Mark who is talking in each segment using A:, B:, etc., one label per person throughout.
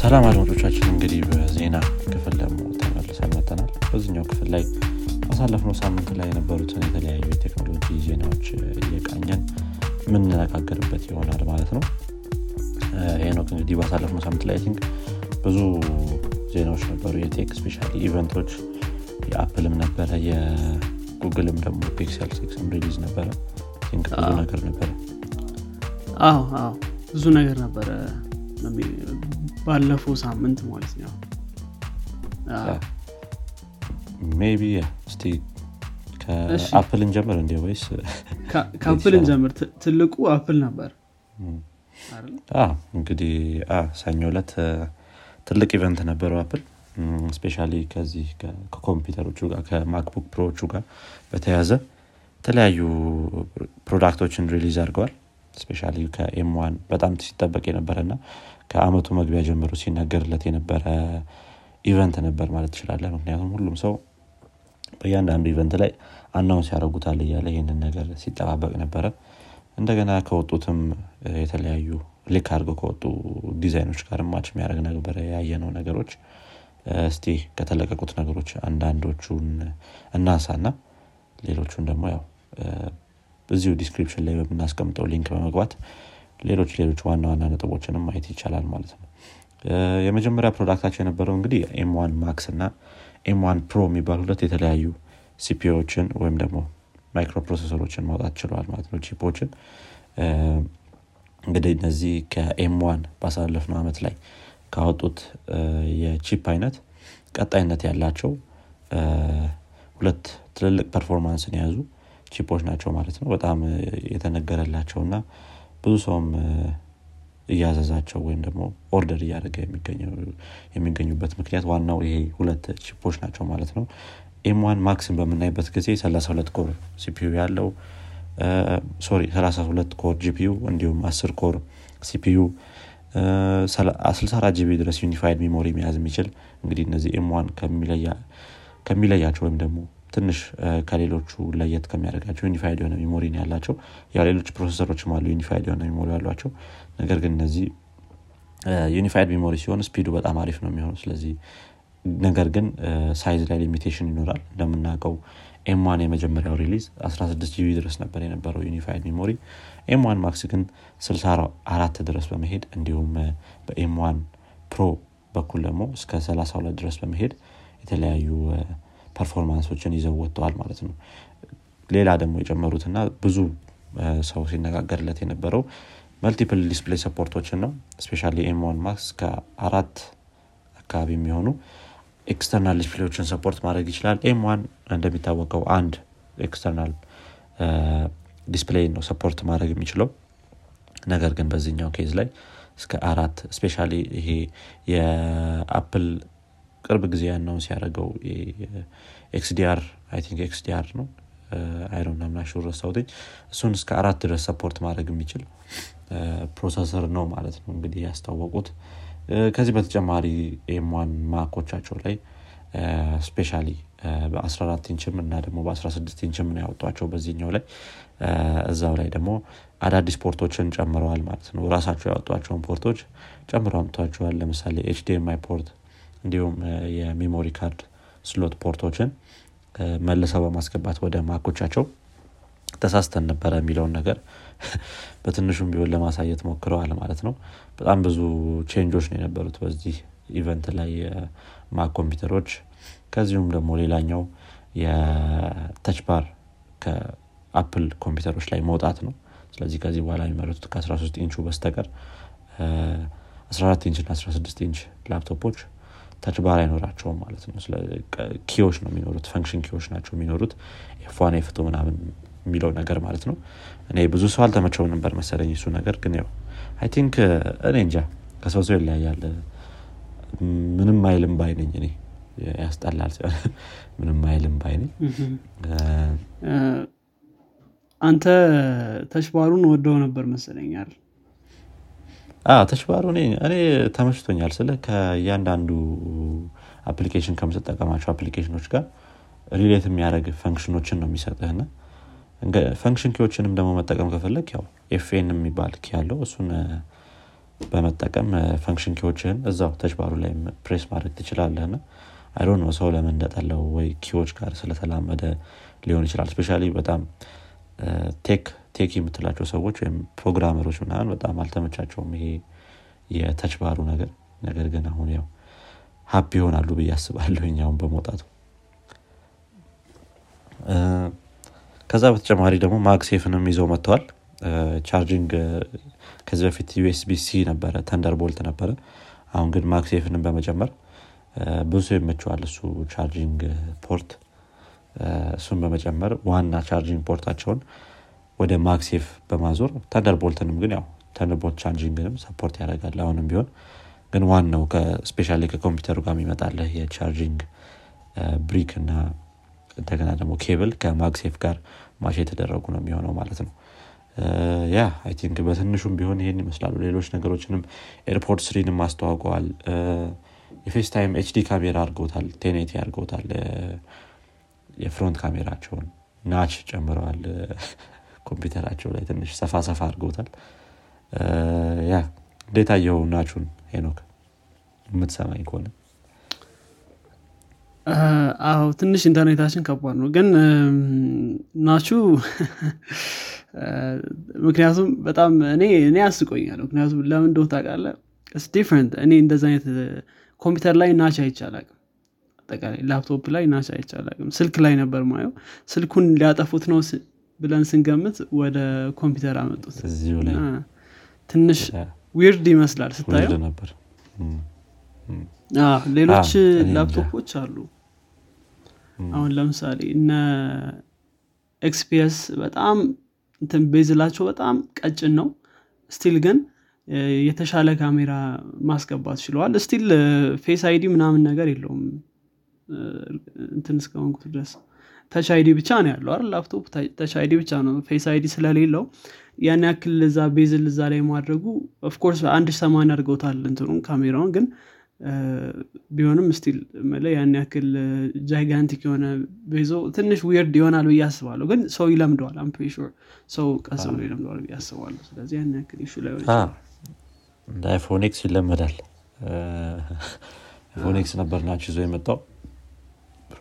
A: ሰላም አድማጮቻችን እንግዲህ በዜና ክፍል ደግሞ ተመልሰን መተናል በዚኛው ክፍል ላይ ባሳለፍነው ሳምንት ላይ የነበሩትን የተለያዩ የቴክኖሎጂ ዜናዎች እየቃኘን የምንነጋገርበት ይሆናል ማለት ነው። ሄኖክ እንግዲህ ባሳለፍነው ሳምንት ላይ think ብዙ ዜናዎች ነበሩ። የ tech specially event ኦች የአፕልም ነበረ የጉግልም ደግሞ Pixel Six ም release ነበረ። think ብዙ ነገር ነበረ።
B: አዎ አዎ። ብዙ ነገር ነበረ ባለፈው ሳምንት ማለት ነው።
A: maybe እስቲ ከአፕል እንጀምር እንዲ ወይስ?
B: ከአፕል እንጀምር። ትልቁ አፕል ነበር።
A: እንግዲህ ሰኞ ዕለት አ፣ ትልቅ event ነበረው አፕል። specially ከዚህ ከኮምፒውተሮቹ ጋር ከ MacBook Pro ዎቹ ጋር በተያያዘ የተለያዩ product ኦችን release አድርገዋል። specially ከ M One በጣም ሲጠበቅ የነበረ እና ከአመቱ መግቢያ ጀምሮ ሲነገርለት የነበረ event ነበር ማለት ትችላለን ምክንያቱም ሁሉም ሰው በእያንዳንዱ event ላይ announce ያደረጉታል እያለ ይህንን ነገር ሲጠባበቅ ነበረ። እንደገና ከወጡትም የተለያዩ leak አድርገው ከወጡ ዲዛይኖች ጋር match የሚያደርግ ነበረ ያየነው ነገሮች። እስቲ ከተለቀቁት ነገሮች አንዳንዶቹን እናንሳና ሌሎቹን ደግሞ ያው እዚሁ description ላይ በምናስቀምጠው link በመግባት ሌሎች ሌሎች ዋና ዋና ነጥቦችንም ማየት ይቻላል ማለት ነው። የመጀመሪያ product ኣቸው የነበረው እንግዲህ M One Max እና M One Pro የሚባሉ ሁለት የተለያዩ CPU ዎችን ወይም ደግሞ microprocessor ኦችን ማውጣት ችለዋል ማለት ነው። chip ኦችን እንግዲህ እነዚህ ከ M One ባሳለፍነው ዓመት ላይ ካወጡት የ chip አይነት ቀጣይነት ያላቸው ሁለት ትልልቅ performance ን የያዙ chip ኦች ናቸው ማለት ነው። በጣም የተነገረላቸው እና ብዙ ሰውም እያዘዛቸው ወይም ደግሞ order እያደረገ የሚገኙበት ምክንያት ዋናው ይሄ ሁለት chip ኦች ናቸው ማለት ነው። ኤም ዋን ማክስን በምናይበት ጊዜ 32 core CPU ያለው sorry 32 core GPU እንዲሁም 10 core CPU 64 GB ድረስ unified memory መያዝ የሚችል እንግዲህ እነዚህ M One ከሚለያቸው ወይም ደግሞ ትንሽ ከሌሎቹ ለየት ከሚያደርጋቸው unified የሆነ memory ነው ያላቸው። ያው ሌሎች processor ኦችም አሉ unified የሆነ memory ያሏቸው ነገር ግን እነዚህ unified memory ሲሆን speed ኡ በጣም አሪፍ ነው የሚሆነው። ስለዚህ ነገር ግን size ላይ limitation ይኖራል። እንደምናውቀው M One የመጀመሪያው release 16 GB ድረስ ነበር የነበረው unified memory። M One Max ግን 64 ድረስ በመሄድ እንዲሁም እ፣ በ M One Pro በኩል ደግሞ እስከ 32 ድረስ በመሄድ የተለያዩ performance ኦችን ይዘው ወጥተዋል ማለት ነው። ሌላ ደግሞ የጨመሩትና ብዙ ሰው ሲነጋገርለት የነበረው multiple display support ኦችን ነው። specially M One Max ከአራት አካባቢ የሚሆኑ external display ዎችን support ማድረግ ይችላል። M One እንደሚታወቀው አንድ ኤክስተርናል ዲስፕሌይ ነው ሰፖርት ማድረግ የሚችለው። ነገር ግን በዚህኛው ኬዝ ላይ እስከ አራት ስፔሻሊ ይሄ የአፕል ቅርብ ጊዜ ያነውን ሲያደርገው ኤክስዲአር ቲንክ ኤክስዲአር ነው። አይሮን ምናሹ ረሳውትኝ እሱን እስከ አራት ድረስ ሰፖርት ማድረግ የሚችል ፕሮሰሰር ነው ማለት ነው እንግዲህ ያስታወቁት። ከዚህ በተጨማሪ M One Mac ኦቻቸው ላይ specially በ14 ኢንችም እና ደግሞ በ16 ኢንችም ነው ያወጧቸው በዚህኛው ላይ። እዛው ላይ ደግሞ አዳዲስ port ኦችን ጨምረዋል ማለት ነው። ራሳቸው ያወጧቸውን ፖርቶች ጨምረው አምጥቷቸዋል። ለምሳሌ HDMI port እንዲሁም የ memory card slot port ኦችን መልሰው በማስገባት ወደ Mac ኦቻቸው ተሳስተን ነበረ የሚለውን ነገር በትንሹም ቢሆን ለማሳየት ሞክረዋል ማለት ነው። በጣም ብዙ change ኦች ነው የነበሩት በዚህ event ላይ የ Mac ኮምፒውተሮች። ከዚሁም ደግሞ ሌላኛው የ touch bar ከአፕል ኮምፒውተሮች ላይ መውጣት ነው። ስለዚህ ከዚህ በኋላ የሚመረቱት ከ13 ኢንቹ በስተቀር እ፣ 14 ኢንች እና 16 inch laptop ኦች touch አይኖራቸውም ማለት ነው። key ዎች ነው የሚኖሩት function key ዎች ናቸው የሚኖሩት። F One F Two ምናምን የሚለው ነገር ማለት ነው። እኔ ብዙ ሰው አልተመቸው ነበር መሰለኝ እሱ ነገር ግን ያው I think እኔ እንጃ ከሰው ሰው ይለያያል። ምንም አይልም ባይ ነኝ እኔ። ያስጠላል ሲሆን ምንም አይልም ባይ አንተ
B: touch bar ኡን ወደው ነበር መሰለኛል
A: touch bar ኡ እኔ ተመችቶኛል ስለ ከእያንዳንዱ application ከምትጠቀማቸው application ኦች ጋር relate የሚያደርግ function ኦችን ነው የሚሰጥህና function key ዎችንም ደግሞ መጠቀም ከፈለግ ያው Fn የሚባል key ያለው እሱን በመጠቀም function key ዎችህን እዛው touch bar ኡ ላይ ፕሬስ ማድረግ ትችላለህ ና I don't know ሰው ለምን እንደጠለው ወይ key ዎች ጋር ስለተላመደ ሊሆን ይችላል። specially በጣም tech tech የምትላቸው ሰዎች ወይም programmer ኦች ምናምን በጣም አልተመቻቸውም ይሄ የ touch bar ኡ ነገር። ነገር ግን አሁን ያው ሀፕ ይሆናሉ ብዬ አስባለሁ አሁን በመውጣቱ። ከዛ በተጨማሪ ደግሞ MagSafe ንም ይዘው መጥተዋል። charging ከዚህ በፊት USB-C ነበረ Thunderbolt ነበረ። አሁን ግን MagSafe ንም በመጨመር ብዙ ሰው እሱ charging port። እሱን በመጨመር ዋና charging port ታቸውን ወደ MagSafe በማዞር Thunderbolt ንም ግን ያው Thunderbolt charging ንም support ያደርጋል። አሁንም ቢሆን ግን ዋናው especially ከኮምፒውተሩ ጋር የሚመጣለህ የ charging brick እና እንደገና ደግሞ ኬብል ከ MagSafe ጋር match የተደረጉ ነው የሚሆነው ማለት ነው። yeah I think በትንሹም ቢሆን ይሄን ይመስላሉ። ሌሎች ነገሮችንም AirPods 3 ንም አስተዋውቀዋል። የ FaceTime HD ካሜራ አድርገውታል 1080 አድርገውታል። የ front ካሜራቸውን notch ጨምረዋል ኮምፒውተራቸው ላይ ትንሽ ሰፋ ሰፋ አድርገውታል። yeah እንዴት አየው notch ኡን ሄኖክ? የምትሰማኝ ከሆነ።
B: አዎ ትንሽ ኢንተርኔታችን ከባድ ነው ግን ናቹ ምክንያቱም በጣም እኔ እኔ አስቆኛል ምክንያቱም ለምን እንደሆነ ታውቃለ different እኔ እንደዚ አይነት ኮምፒውተር ላይ notch አይቻላቅም አጠቃላይ ላፕቶፕ ላይ notch አይቻላቅም ስልክ ላይ ነበር ማየው ስልኩን ሊያጠፉት ነው ብለን ስንገምት ወደ ኮምፒውተር አመጡት። ትንሽ weird ይመስላል ስታየው።
A: ነበር።
B: ሌሎች ላፕቶፖች አሉ። አሁን ለምሳሌ እነ XPS በጣም እንትን bezel ላቸው በጣም ቀጭን ነው። still ግን የተሻለ ካሜራ ማስገባት ችለዋል። still Face ID ምናምን ነገር የለውም። እንትን እስከሆንኩት ድረስ Touch ID ብቻ ነው ያለው አይደል? ላፕቶፕ Touch ID ብቻ ነው። Face ID ስለሌለው ያን ያክል እዛ bezel እዛ ላይ ማድረጉ of course አንድ ሰማን አድርገውታል እንትኑን ካሜራውን ግን ቢሆንም still ያን ያክል gigantic የሆነ bezel ትንሽ weird ይሆናል ብዬ አስባለሁ። ግን ሰው ይለምደዋል I'm pretty sure ሰው ቀስ ብሎ ይለምደዋል ብዬ አስባለሁ። ስለዚህ ያን ያክል issue ላይ
A: እንደ iPhone X ይለመዳል። iPhone X ነበር notch ኡን ይዞ የመጣው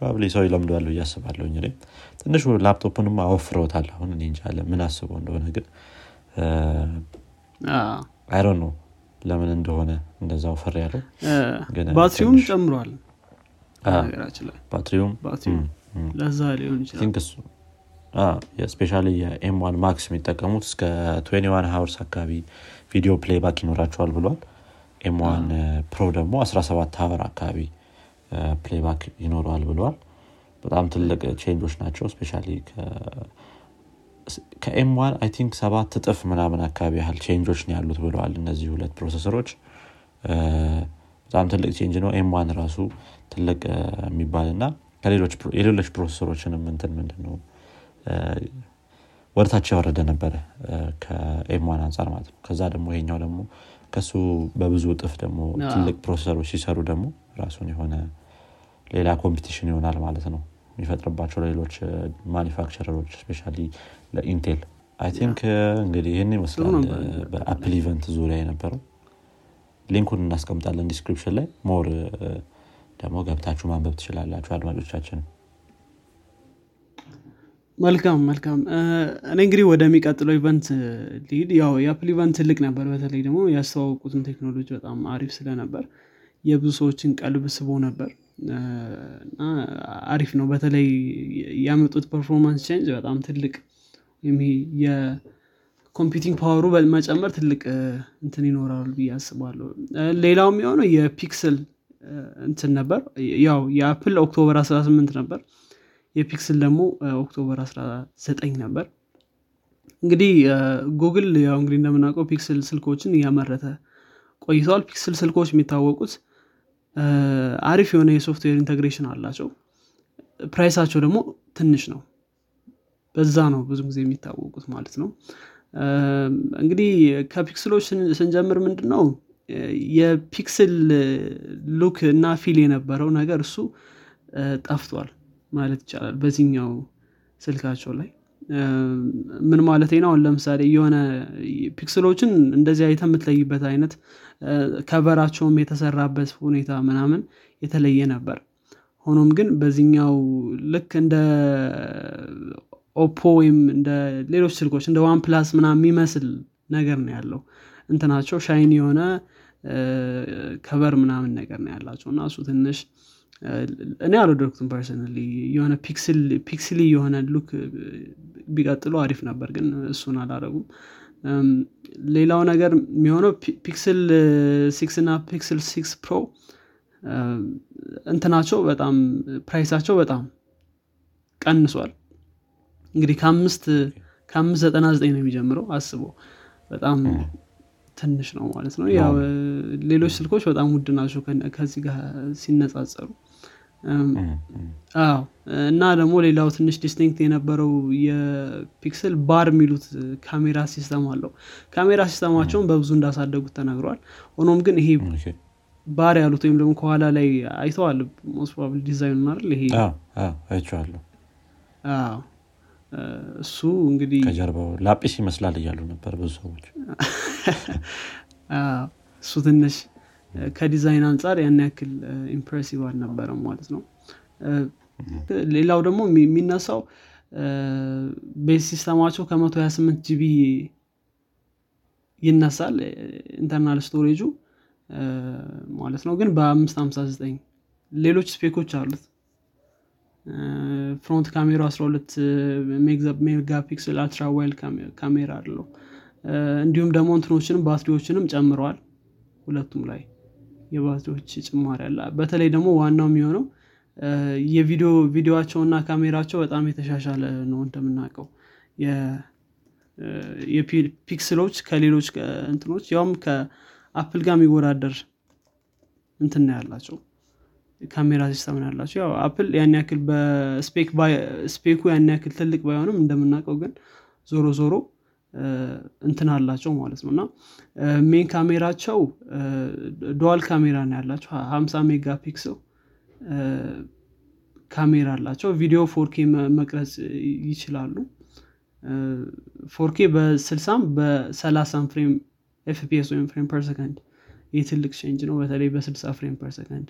A: probably ሰው ይለምደዋል ብዬ አስባለሁ። እኔ ትንሹ ላፕቶፕንም አወፍረውታል። አሁን እኔ እንጃለ ምን አስበው እንደሆነ ግን አይሮ ነው ለምን እንደሆነ እንደዛ ወፈር ያለው
B: ባትሪውም ጨምሯል።
A: ባትሪውም
B: ለዛ ሊሆን ይችላል።
A: especially የ M1 Max የሚጠቀሙት እስከ 21 hours አካባቢ video playback ይኖራቸዋል ብሏል። M1 Pro ደግሞ 17 hour አካባቢ playback ይኖረዋል ብለዋል። በጣም ትልቅ change ኦች ናቸው። especially ከ M1 I think ሰባት እጥፍ ምናምን አካባቢ ያህል change ኦች ነው ያሉት ብለዋል እነዚህ ሁለት processor ኦች። በጣም ትልቅ change ነው። M1 ራሱ ትልቅ የሚባል እና የሌሎች processor ኦችንም እንትን ምንድን ነው ወደታቸው ያወረደ ነበረ ከ M1 አንጻር ማለት ነው። ከዛ ደግሞ ይሄኛው ደግሞ ከሱ በብዙ እጥፍ ደግሞ ትልቅ processor ኦች ሲሰሩ ደግሞ ራሱን የሆነ ሌላ competition ይሆናል ማለት ነው የሚፈጥርባቸው ሌሎች manufacturer ኦች especially ለኢንቴል። I think እንግዲህ ይህን ይመስላል በአፕል event ዙሪያ የነበረው። link ኡን እናስቀምጣለን description ላይ። more ደግሞ ገብታችሁ ማንበብ ትችላላችሁ አድማጮቻችን።
B: መልካም መልካም። እኔ እንግዲህ ወደሚቀጥለው event lead ያው የአፕል event ትልቅ ነበር። በተለይ ደግሞ ያስተዋወቁትን ቴክኖሎጂ በጣም አሪፍ ስለነበር የብዙ ሰዎችን ቀልብ ስቦ ነበር አሪፍ ነው። በተለይ ያመጡት performance change በጣም ትልቅ የ computing power ኡ መጨመር ትልቅ እንትን ይኖራል ብዬ አስባለሁ። ሌላው የሚሆነው የ Pixel እንትን ነበር። ያው የአፕል October 18 ነበር። የ Pixel ደግሞ October 19 ነበር። እንግዲህ ጉግል ያው እንግዲህ እንደምናውቀው Pixel ስልኮችን እያመረተ ቆይተዋል። Pixel ስልኮች የሚታወቁት አሪፍ የሆነ የ software integration አላቸው። price ኣቸው ደግሞ ትንሽ ነው። በዛ ነው ብዙ ጊዜ የሚታወቁት ማለት ነው። እንግዲህ ከ Pixel ኦች ስንጀምር ምንድን ነው የ Pixel look እና feel የነበረው ነገር እሱ ጠፍቷል ማለት ይቻላል በዚህኛው ስልካቸው ላይ። ምን ማለት ነው? አሁን ለምሳሌ የሆነ Pixel ኦችን እንደዚህ አይተ የምትለይበት አይነት cover ኣቸውም የተሰራበት ሁኔታ ምናምን የተለየ ነበር። ሆኖም ግን በዚህኛው ልክ እንደ ኦፖ ወይም እንደ ሌሎች ስልኮች እንደ OnePlus ምና የሚመስል ነገር ነው ያለው። እንትናቸው shine የሆነ cover ምናምን ነገር ነው ያላቸው። እና እሱ ትንሽ እኔ አልወደድኩትም personally። የሆነ Pixely የሆነ look ቢቀጥሉ አሪፍ ነበር ግን እሱን አላረጉም ሌላው ነገር የሚሆነው Pixel 6 እና Pixel 6 Pro እንትናቸው በጣም price ኣቸው በጣም ቀንሷል። እንግዲህ ከአምስት ከአምስት ዘጠና ዘጠኝ ነው የሚጀምረው አስቦ። በጣም ትንሽ ነው ማለት ነው። ያው ሌሎች ስልኮች በጣም ውድ ናቸው ከዚህ ጋር ሲነጻጸሩ አዎ። እና ደግሞ ሌላው ትንሽ distinct የነበረው የ Pixel bar የሚሉት camera system አለው። camera system ኣቸውን በብዙ እንዳሳደጉት ተነግሯል ሆኖም ግን ይሄ ባር ያሉት ወይም ደግሞ ከኋላ ላይ አይተዋል most probable ዲዛይኑ አይደል? ይሄ
A: አይቼዋለሁ።
B: እሱ እንግዲህ
A: ከጀርባው ላጲስ ይመስላል እያሉ ነበር ብዙ ሰዎች።
B: እሱ ትንሽ ከዲዛይን አንጻር ያን ያክል impressive አልነበረም ማለት ነው። ሌላው ደግሞ የሚነሳው base system ኣቸው ከመቶ 28 GB ይነሳል internal storage ኡ ማለት ነው። ግን በ559 ሌሎች spec ኦች አሉት። front camera 12 megapixel ultra wide camera አለው። እንዲሁም ደግሞ እንትኖችንም ባትሪዎችንም ጨምረዋል ሁለቱም ላይ የባትሪዎች ጭማሪ አለ። በተለይ ደግሞ ዋናው የሚሆነው የቪዲዮ ቪዲዮአቸውና ካሜራቸው በጣም የተሻሻለ ነው እንደምናውቀው። የ Pixel ኦች ከሌሎች እንትኖች ያውም ከ Apple ጋር የሚወዳደር እንትን ያላቸው። camera system ያላቸው። ያው Apple ያን ያክል በ spec ኡ ያን ያክል ትልቅ ባይሆንም እንደምናውቀው ግን ዞሮ ዞሮ እንትን አላቸው ማለት ነው። እና main camera ኣቸው dual camera ነው ያላቸው። ሀምሳ megapixel camera አላቸው። ቪዲዮ 4K መቅረጽ ይችላሉ። 4K በስልሳም በሰላሳም frame FPS ወይም frame per second ይህ ትልቅ change ነው። በተለይ በስልሳ frame per second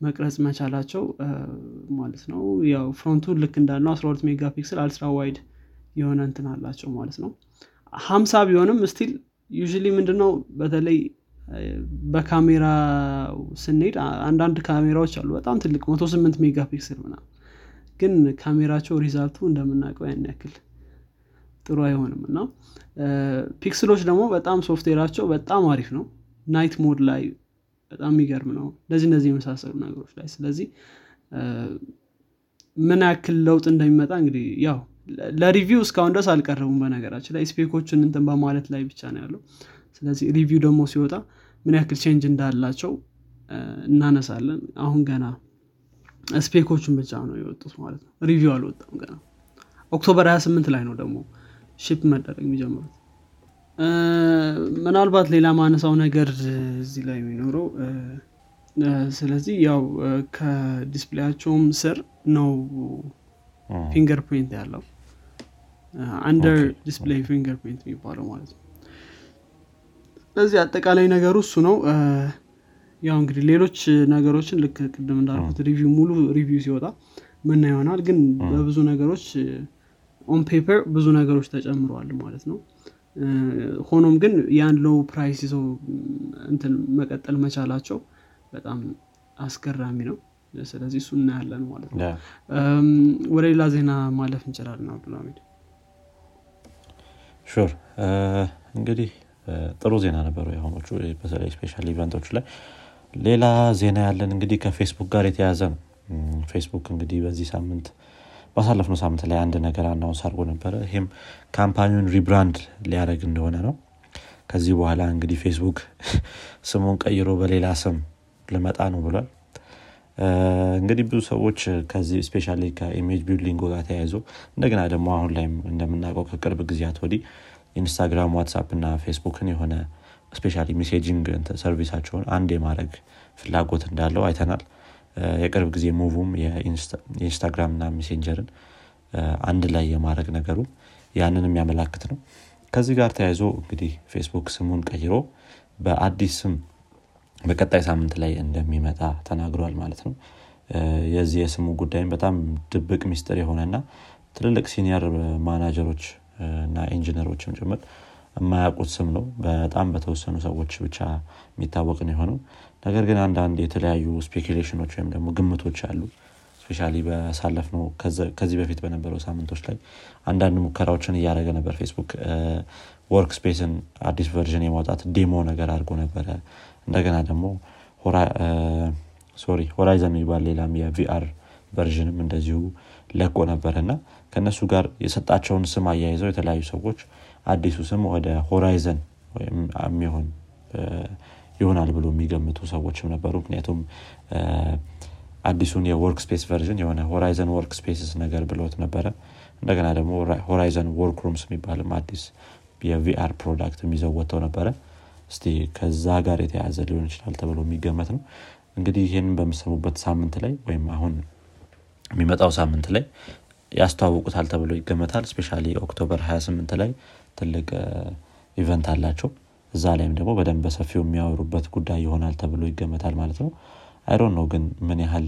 B: መቅረጽ መቻላቸው ማለት ነው። ያው front ኡ ልክ እንዳልነው 12 megapixel ultra wide የሆነ እንትን አላቸው ማለት ነው ሀምሳ ቢሆንም still you ምንድነው በተለይ በካሜራ ስንሄድ አንዳንድ ካሜራዎች አሉ በጣም ትልቅ መቶ ስምንት megapixel ምና ግን ካሜራቸው result ኡ እንደምናውቀው ያን ያክል ጥሩ አይሆንም። እና Pixel ኦች ደግሞ በጣም ሶፍትዌራቸው በጣም አሪፍ ነው። night mode ላይ በጣም የሚገርም ነው። እንደዚህ እንደዚህ የመሳሰሉ ነገሮች ላይ ስለዚህ ምን ያክል ለውጥ እንደሚመጣ እንግዲህ ያው ለ review እስካሁን ድረስ አልቀረቡም በነገራችን ላይ spec ኦችን እንትን በማለት ላይ ብቻ ነው ያለው። ስለዚህ review ደግሞ ሲወጣ ምን ያክል change እንዳላቸው እናነሳለን። አሁን ገና spec ኦቹን ብቻ ነው የወጡት ማለት ነው። review አልወጣም ገና። October 28 ላይ ነው ደግሞ ship መደረግ የሚጀምሩት። ምናልባት ሌላ ማነሳው ነገር እዚህ ላይ የሚኖረው ስለዚህ ያው ከ display ኣቸውም ስር ነው fingerprint ያለው. under display fingerprint የሚባለው ማለት ነው. ስለዚህ አጠቃላይ ነገሩ እሱ ነው። ያው እንግዲህ ሌሎች ነገሮችን ልክ ቅድም እንዳልኩት review ሙሉ review ሲወጣ ምና ይሆናል። ግን በብዙ ነገሮች on paper ብዙ ነገሮች ተጨምረዋል ማለት ነው። ሆኖም ግን ያን low price ይዘው እንትን መቀጠል መቻላቸው በጣም አስገራሚ ነው ስለዚህ እሱ እናያለን ማለት ነው። ወደ ሌላ ዜና ማለፍ እንችላለን አብዱልሚድ
A: sure። እንግዲህ ጥሩ ዜና ነበሩ የሆኑት በተለይ special event ኦች ላይ። ሌላ ዜና ያለን እንግዲህ ከፌስቡክ ጋር የተያዘ ነው። ፌስቡክ እንግዲህ በዚህ ሳምንት ባሳለፍነው ሳምንት ላይ አንድ ነገር announce አድርጎ ነበረ። ይህም company ውን rebrand ሊያደርግ እንደሆነ ነው። ከዚህ በኋላ እንግዲህ ፌስቡክ ስሙን ቀይሮ በሌላ ስም ሊመጣ ነው ብሏል እንግዲህ ብዙ ሰዎች ከዚህ especially ከ image building ጋር ተያይዞ እንደገና ደግሞ አሁን ላይም እንደምናውቀው ከቅርብ ጊዜያት ወዲህ Instagram WhatsApp እና ፌስቡክን የሆነ especially messaging service ኣቸውን አንድ የማድረግ ፍላጎት እንዳለው አይተናል። የቅርብ ጊዜ move ም የ Instagram እና Messenger ን አንድ ላይ የማድረግ ነገሩ ያንን የሚያመላክት ነው። ከዚህ ጋር ተያይዞ እንግዲህ ፌስቡክ ስሙን ቀይሮ በአዲስ ስም በቀጣይ ሳምንት ላይ እንደሚመጣ ተናግሯል ማለት ነው። የዚህ የስሙ ጉዳይም በጣም ድብቅ ሚስጥር የሆነና ትልልቅ senior manager ኦች እና ኢንጂነሮችም ጭምር የማያውቁት ስም ነው። በጣም በተወሰኑ ሰዎች ብቻ የሚታወቅ ነው የሆነው። ነገር ግን አንዳንድ የተለያዩ speculation ኦች ወይም ደግሞ ግምቶች አሉ። especially ባሳለፍነው ከዚህ በፊት በነበረው ሳምንቶች ላይ አንዳንድ ሙከራዎችን እያደረገ ነበር። ፌስቡክ Workspace ን አዲስ version የማውጣት demo ነገር አድርጎ ነበረ እንደገና ደግሞ sorry Horizon የሚባል ሌላም የ VR version ም እንደዚሁ ለቆ ነበር እና ከእነሱ ጋር የሰጣቸውን ስም አያይዘው የተለያዩ ሰዎች አዲሱ ስም ወደ Horizon የሚሆን ይሆናል ብሎ የሚገምቱ ሰዎችም ነበሩ። ምክንያቱም አዲሱን የ Workspace version የሆነ Horizon Workspaces ነገር ብለውት ነበረ። እንደገና ደግሞ Horizon Workrooms የሚባልም አዲስ የ VR product ይዘው ወጥተው ነበረ እስቲ ከዛ ጋር የተያዘ ሊሆን ይችላል ተብሎ የሚገመት ነው። እንግዲህ ይህንን በምሰሙበት ሳምንት ላይ ወይም አሁን የሚመጣው ሳምንት ላይ ያስተዋውቁታል ተብሎ ይገመታል። especially October 28 ላይ ትልቅ event አላቸው። እዛ ላይም ደግሞ በደንብ በሰፊው የሚያወሩበት ጉዳይ ይሆናል ተብሎ ይገመታል ማለት ነው። አይሮን ነው ግን ምን ያህል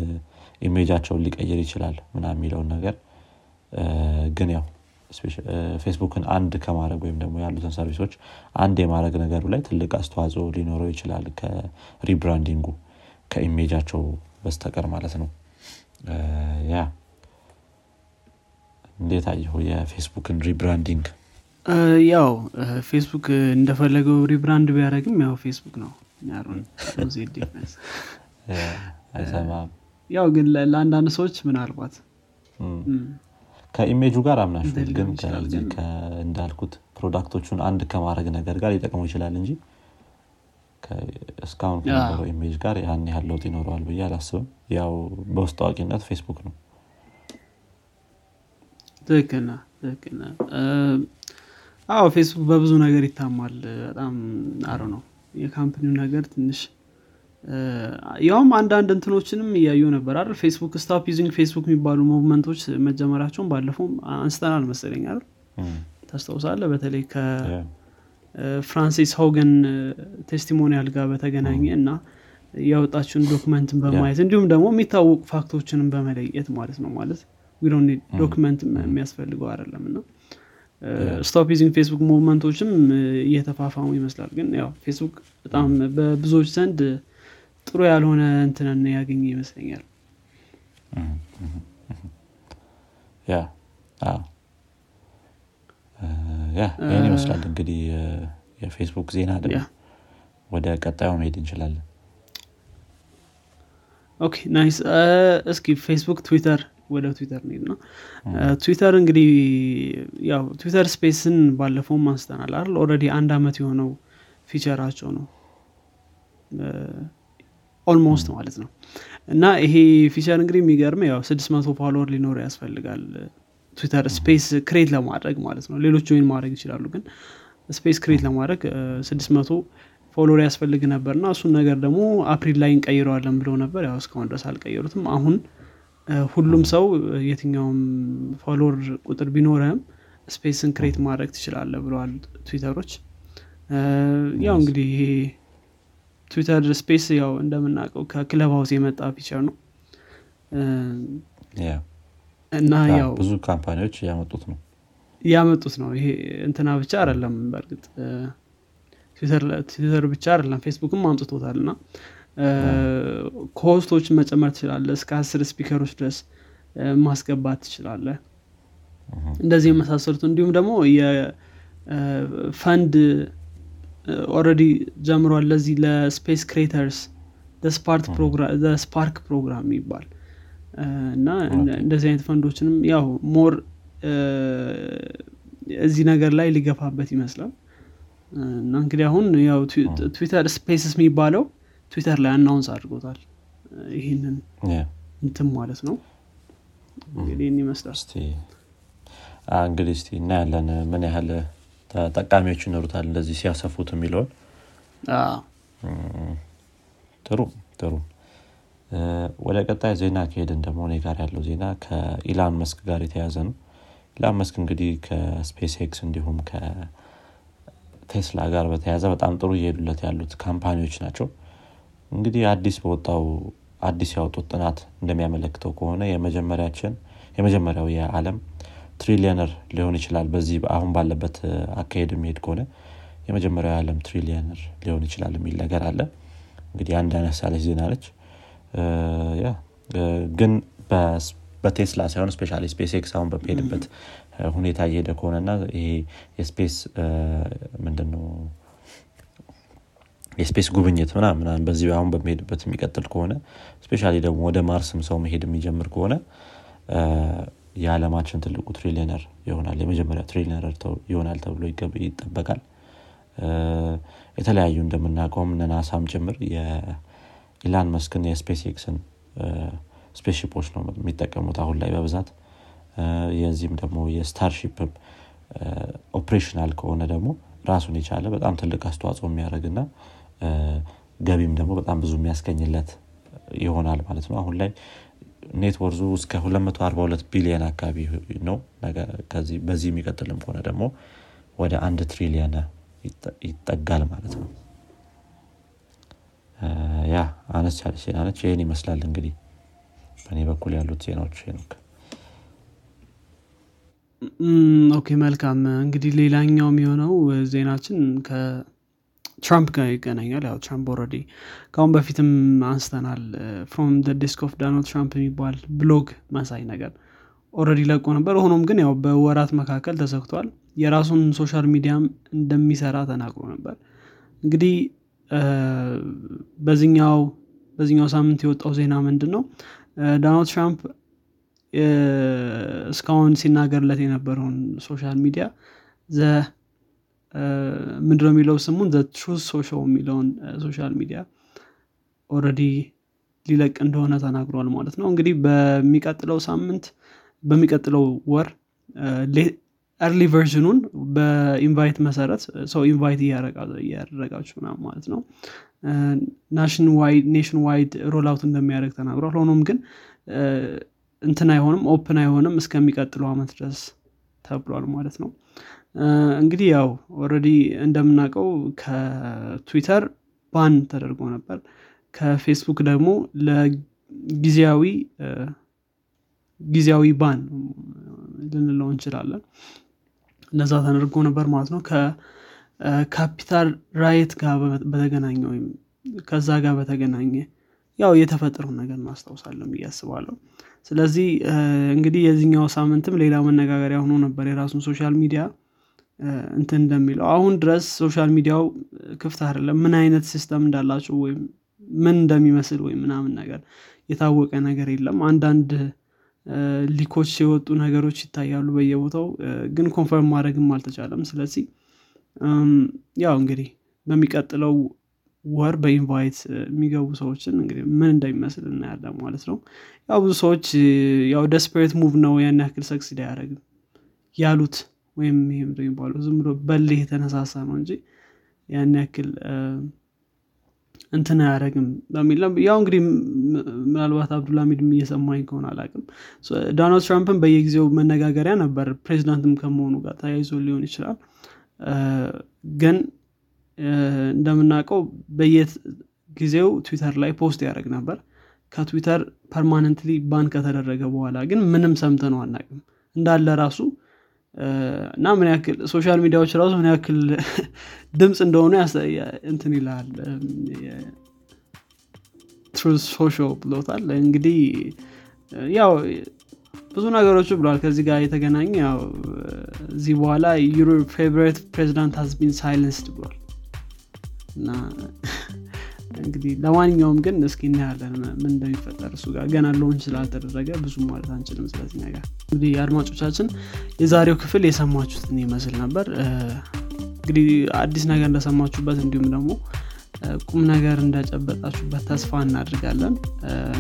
A: image ኣቸውን ሊቀይር ይችላል ምና የሚለውን ነገር ግን ያው ፌስቡክን አንድ ከማድረግ ወይም ደግሞ ያሉትን service ኦች አንድ የማድረግ ነገሩ ላይ ትልቅ አስተዋጽኦ ሊኖረው ይችላል ከሪብራንዲንጉ ከኢሜጃቸው በስተቀር ማለት ነው። Yeah። እንዴት አየኸው የፌስቡክን rebranding?
B: ያው ፌስቡክ እንደፈለገው rebrand ቢያደረግም ያው ፌስቡክ ነው። ያው ግን ለአንዳንድ ሰዎች ምናልባት
A: ከኢሜጁ ጋር አምናሹ ግን እንዳልኩት ፕሮዳክቶቹን አንድ ከማድረግ ነገር ጋር ሊጠቅሙ ይችላል እንጂ እስካሁን ከነበረው ኢሜጅ ጋር ያን ያህል ለውጥ ይኖረዋል ብዬ አላስብም። ያው በውስጥ ታዋቂነት ፌስቡክ ነው።
B: ትክክል ትክክል አዎ ፌስቡክ በብዙ ነገር ይታማል። በጣም አሮ ነው። የ company ው ነገር ትንሽ ያውም አንዳንድ እንትኖችንም እያዩ ነበር አይደል? ፌስቡክ stop using Facebook የሚባሉ movement ኦች መጀመራቸውን ባለፈው አንስተናል መሰለኝ አይደል? ታስታውሳለህ በተለይ ከፍራንሲስ ሆገን testimonial ጋር በተገናኘ እና ያወጣችውን document ን በማየት እንዲሁም ደግሞ የሚታወቁ fact ኦችንም በመለየት ማለት ነው ማለት without document የሚያስፈልገው አይደለም እና Stop using Facebook movement ኦችም እየተፋፋሙ ይመስላል። ግን ያው ፌስቡክ በጣም በብዙዎች ዘንድ ጥሩ ያልሆነ እንትንን ያገኘ ይመስለኛል።
A: Yeah ይህን ይመስላል እንግዲህ የፌስቡክ ዜና ደግሞ ወደ ቀጣዩ መሄድ እንችላለን።
B: Okay nice። እስኪ ፌስቡክ ትዊተር ወደ ትዊተር ኔድ ነው። ትዊተር እንግዲህ ያው ትዊተር Space ን ባለፈውም አንስተናል አይደል? already አንድ አመት የሆነው feature ኣቸው ነው almost ማለት ነው። እና ይሄ feature እንግዲህ የሚገርም ያው ስድስት መቶ follower ሊኖር ያስፈልጋል ትዊተር Space create ለማድረግ ማለት ነው። ሌሎች join ማድረግ ይችላሉ ግን space create ለማድረግ ስድስት መቶ follower ያስፈልግ ነበር እና እሱን ነገር ደግሞ አፕሪል ላይ እንቀይረዋለን ብለው ነበር። ያው እስካሁን ድረስ አልቀየሩትም። አሁን ሁሉም ሰው የትኛውም follower ቁጥር ቢኖረህም space ን create ማድረግ ትችላለህ ብለዋል ትዊተሮች ያው እንግዲህ ትዊተር Space ያው እንደምናውቀው ከ Clubhouse የመጣ feature ነው። እና ያው
A: ብዙ ካምፓኒዎች ያመጡት ነው።
B: ያመጡት ነው። ይሄ እንትና ብቻ አይደለም በእርግጥ ትዊተር ብቻ አይደለም ፌስቡክም አምጥቶታል። እና co-host ኦችን መጨመር ትችላለህ እስከ አስር speaker ኦች ድረስ ማስገባት ትችላለህ እንደዚህ የመሳሰሉት እንዲሁም ደግሞ የ fund already ጀምሯል። ለዚህ ለ Space creators Spark program ይባል እና እንደዚህ አይነት ፈንዶችንም ያው more እዚህ ነገር ላይ ሊገፋበት ይመስላል። እና እንግዲህ አሁን ያው ትዊተር Spaces የሚባለው ትዊተር ላይ announce አድርጎታል። ይህንን እንትን ማለት ነው። እንግዲህ ይመስላል።
A: እንግዲህ እስቲ እናያለን ምን ያህል ተጠቃሚዎች ይኖሩታል እንደዚህ ሲያሰፉት የሚለውን? ጥሩ ጥሩ። ወደ ቀጣይ ዜና ከሄድን ደግሞ እኔ ጋር ያለው ዜና ከኢላን መስክ ጋር የተያዘ ነው። ኢላን መስክ እንግዲህ ከ SpaceX እንዲሁም ከቴስላ ጋር በተያያዘ በጣም ጥሩ እየሄዱለት ያሉት company ዎች ናቸው። እንግዲህ አዲስ በወጣው አዲስ ያወጡት ጥናት እንደሚያመለክተው ከሆነ የመጀመሪያችን የመጀመሪያው የዓለም trillionaire ሊሆን ይችላል። በዚህ አሁን ባለበት አካሄድ የሚሄድ ከሆነ የመጀመሪያው የዓለም trillionaire ሊሆን ይችላል የሚል ነገር አለ። እንግዲህ አንድ አነስ ያለች ዜና ነች ግን በቴስላ ሳይሆን especially SpaceX አሁን በሚሄድበት ሁኔታ እየሄደ ከሆነና ይሄ የ space ምንድነው? የ space ጉብኝት ምናምን በዚህ አሁን በሚሄድበት የሚቀጥል ከሆነ especially ደግሞ ወደ ማርስም ሰው መሄድ የሚጀምር ከሆነ የዓለማችን ትልቁ trillionaire ይሆናል የመጀመሪያ trillionaire ይሆናል ተብሎ ይጠበቃል። የተለያዩ እንደምናውቀውም እነ ናሳም ጭምር የኢላን መስክን የ SpaceX ን spaceship ኦች ነው የሚጠቀሙት አሁን ላይ በብዛት። የዚህም ደግሞ የ Starship ም operational ከሆነ ደግሞ ራሱን የቻለ በጣም ትልቅ አስተዋጽኦ የሚያደርግና ገቢም ደግሞ በጣም ብዙ የሚያስገኝለት ይሆናል ማለት ነው። አሁን ላይ net worth ኡ እስከ 242 ቢሊዮን አካባቢ ነው። በዚህ የሚቀጥልም ከሆነ ደግሞ ወደ አንድ ትሪሊየን ይጠጋል ማለት ነው። Yeah አነስ ያለች ዜና ነች። ይህን ይመስላል እንግዲህ በእኔ በኩል ያሉት ዜናዎች ሄኖክ።
B: Okay መልካም። እንግዲህ ሌላኛው የሚሆነው ዜናችን ከትራምፕ ጋር ይገናኛል። ያው ትራምፕ already ከአሁን በፊትም አንስተናል። From Desk of Donald Trump የሚባል ብሎግ መሳይ ነገር already ለቆ ነበር። ሆኖም ግን ያው በወራት መካከል ተዘግቷል። የራሱን social media ም እንደሚሰራ ተናግሮ ነበር። እንግዲህ በዚኛው በዚኛው ሳምንት የወጣው ዜና ምንድን ነው ዶናልድ ትራምፕ እስካሁን ሲናገርለት የነበረውን social media the ምንድነው የሚለው ስሙን? Truth Social የሚለውን social media already ሊለቅ እንደሆነ ተናግሯል ማለት ነው። እንግዲህ በሚቀጥለው ሳምንት በሚቀጥለው ወር early version ኑን በ invite መሰረት ሰው invite እያደረጋችሁ ምናም ማለት ነው። nationwide roll out እንደሚያደርግ ተናግሯል። ሆኖም ግን እንትን አይሆንም open አይሆንም እስከሚቀጥለው አመት ድረስ ተብሏል ማለት ነው። እንግዲህ ያው already እንደምናውቀው ከትዊተር ban ተደርጎ ነበር። ከፌስቡክ ደግሞ ለጊዜያዊ ጊዜያዊ ban ልንለው እንችላለን። እነዛ ተደርጎ ነበር ማለት ነው። ከ Capitol riot ጋር በተገናኘ ወይም ከዛ ጋር በተገናኘ ያው የተፈጠረውን ነገር እናስታውሳለን ብዬ አስባለሁ ስለዚህ እንግዲህ የዚህኛው ሳምንትም ሌላ መነጋገሪያ ሆኖ ነበር የራሱን social media እንትን እንደሚለው። አሁን ድረስ social media ው ክፍት አይደለም። ምን አይነት system እንዳላቸው ወይም ምን እንደሚመስል ወይም ምናምን ነገር የታወቀ ነገር የለም። አንዳንድ leak ኦች የወጡ ነገሮች ይታያሉ በየቦታው ግን confirm ማድረግም አልተቻለም። ስለዚህ ያው እንግዲህ በሚቀጥለው ወር በ invite የሚገቡ ሰዎችን እንግዲህ ምን እንደሚመስል እናያለን ማለት ነው። ያው ብዙ ሰዎች ያው desperate move ነው ያን ያክል succeed አያደረግም ያሉት ወይም ይሄ የሚባለው ዝም ብሎ በልህ የተነሳሳ ነው እንጂ ያን ያክል እንትን አያደረግም በሚል ያው እንግዲህ ምናልባት አብዱልሚድም እየሰማኝ ከሆነ አላቅም ዶናልድ ትራምፕን በየጊዜው መነጋገሪያ ነበር ፕሬዚዳንትም ከመሆኑ ጋር ተያይዞ ሊሆን ይችላል። ግን እንደምናውቀው በየጊዜው ትዊተር ላይ post ያደርግ ነበር። ከትዊተር permanently ban ከተደረገ በኋላ ግን ምንም ሰምተ ነው አናቅም እንዳለ ራሱ እና ምን ያክል social media ዎች ራሱ ምን ያክል ድምፅ እንደሆኑ እንትን ይላል። ሶሾ ብሎታል። እንግዲህ ያው ብዙ ነገሮች ብለዋል ከዚህ ጋር የተገናኘ ያው እዚህ በኋላ your favorite president has been silenced ብሏል እና እንግዲህ ለማንኛውም ግን እስኪ እናያለን ምን እንደሚፈጠር እሱ ጋር ገና ለሆን ስላልተደረገ ብዙ ማለት አንችልም ስለዚህ ነገር እንግዲህ አድማጮቻችን የዛሬው ክፍል የሰማችሁትን ይመስል ነበር። እንግዲህ አዲስ ነገር እንደሰማችሁበት እንዲሁም ደግሞ ቁም ነገር እንደጨበጣችሁበት ተስፋ እናድርጋለን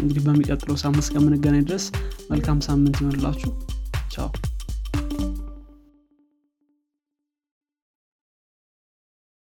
B: እንግዲህ በሚቀጥለው ሳምንት እስከምንገናኝ ድረስ መልካም ሳምንት ይሆንላችሁ። ቻው